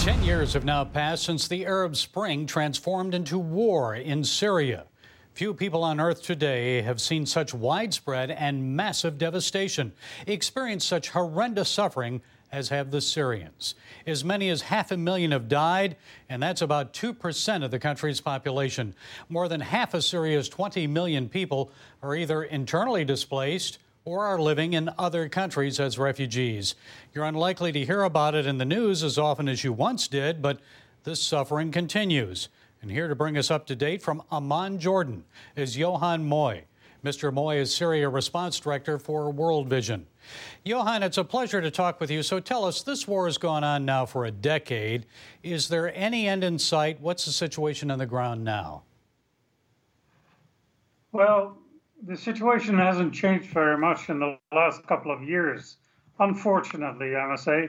Ten years have now passed since the Arab Spring transformed into war in Syria. Few people on earth today have seen such widespread and massive devastation, experienced such horrendous suffering as have the Syrians. As many as half a million have died, and that's about 2% of the country's population. More than half of Syria's 20 million people are either internally displaced or are living in other countries as refugees. You're unlikely to hear about it in the news as often as you once did, but this suffering continues. And here to bring us up to date from Amman, Jordan, is Johan Mooij. Mr. Mooij is Syria Response Director for World Vision. Johan, it's a pleasure to talk with you. So tell us, this war has gone on now for a decade. Is there any end in sight? What's the situation on the ground now? Well, the situation hasn't changed very much in the last couple of years, unfortunately, I must say.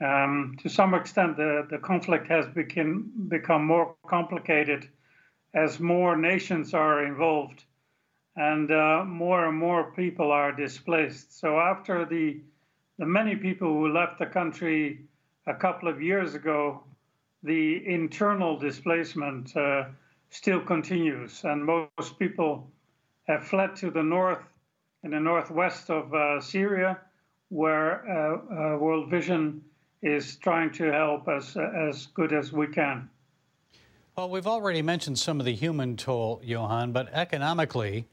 Um, to some extent, the, the conflict has become, become more complicated as more nations are involved and uh, more and more people are displaced. So, after the, the many people who left the country a couple of years ago, the internal displacement uh, still continues, and most people have fled to the north in the northwest of uh, Syria, where uh, uh, World Vision is trying to help as, as good as we can. Well, we've already mentioned some of the human toll, Johan, but economically,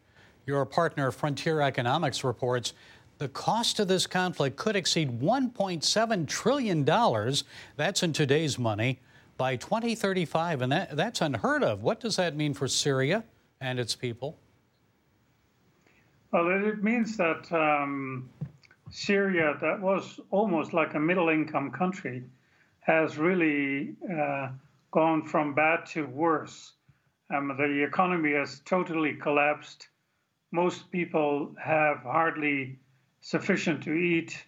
your partner Frontier Economics reports the cost of this conflict could exceed $1.7 trillion. That's in today's money by 2035, and that, that's unheard of. What does that mean for Syria and its people? Well, it means that um, Syria, that was almost like a middle income country, has really uh, gone from bad to worse. Um, the economy has totally collapsed. Most people have hardly sufficient to eat.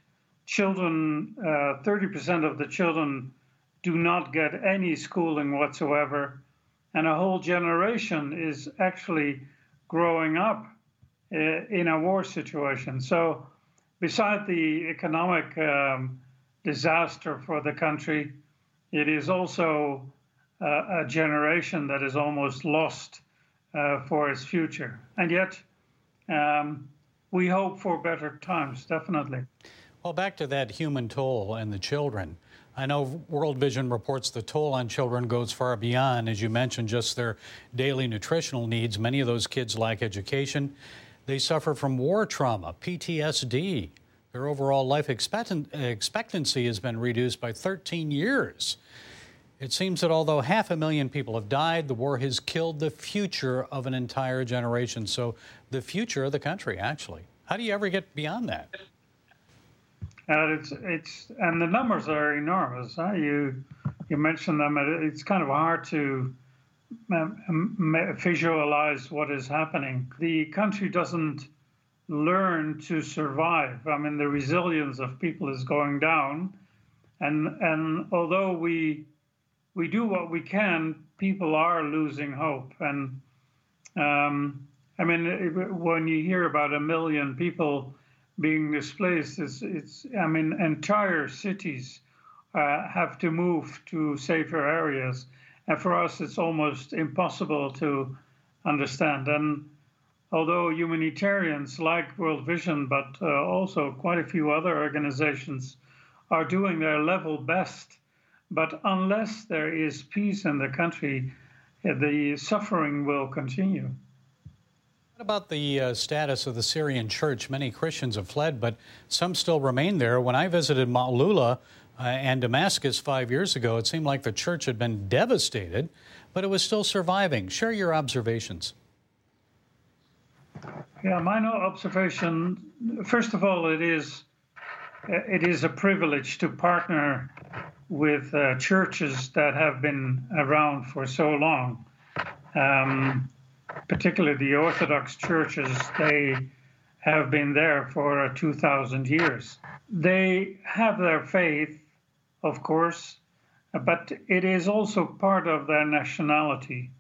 Children, uh, 30% of the children do not get any schooling whatsoever. And a whole generation is actually growing up in a war situation. So, beside the economic um, disaster for the country, it is also uh, a generation that is almost lost uh, for its future. And yet, um, we hope for better times, definitely. Well, back to that human toll and the children. I know World Vision reports the toll on children goes far beyond, as you mentioned, just their daily nutritional needs. Many of those kids lack education. They suffer from war trauma, PTSD. Their overall life expectancy has been reduced by 13 years. It seems that although half a million people have died, the war has killed the future of an entire generation. So, the future of the country, actually. How do you ever get beyond that? And it's it's and the numbers are enormous. Huh? You you mentioned them. It's kind of hard to visualize what is happening. The country doesn't learn to survive. I mean, the resilience of people is going down, and and although we we do what we can, people are losing hope. And um, I mean, when you hear about a million people being displaced, it's, it's I mean, entire cities uh, have to move to safer areas and for us, it's almost impossible to understand. And although humanitarians like World Vision, but uh, also quite a few other organizations, are doing their level best, but unless there is peace in the country, uh, the suffering will continue. What about the uh, status of the Syrian church? Many Christians have fled, but some still remain there. When I visited Ma'lula, uh, and Damascus five years ago, it seemed like the church had been devastated, but it was still surviving. Share your observations. Yeah, my observation. First of all, it is it is a privilege to partner with uh, churches that have been around for so long. Um, particularly the Orthodox churches, they have been there for uh, 2,000 years. They have their faith, of course, but it is also part of their nationality.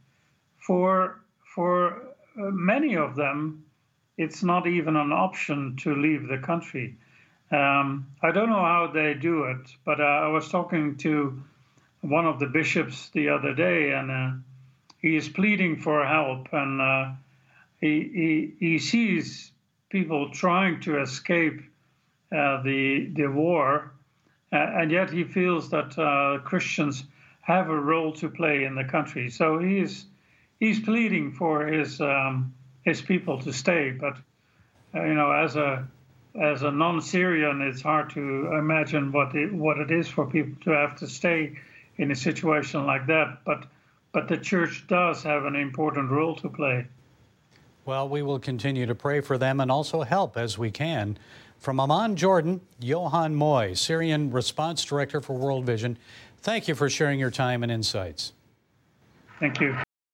For, for uh, many of them, it's not even an option to leave the country. Um, I don't know how they do it, but uh, I was talking to one of the bishops the other day, and uh, he is pleading for help, and uh, he, he he sees people trying to escape uh, the the war, and yet he feels that uh, Christians have a role to play in the country. So he is he's pleading for his um, his people to stay, but you know, as a as a non-Syrian, it's hard to imagine what it, what it is for people to have to stay in a situation like that. But but the church does have an important role to play. Well, we will continue to pray for them and also help as we can. From Amman, Jordan, Johan Mooij, Syrian Response Director for World Vision, thank you for sharing your time and insights. Thank you.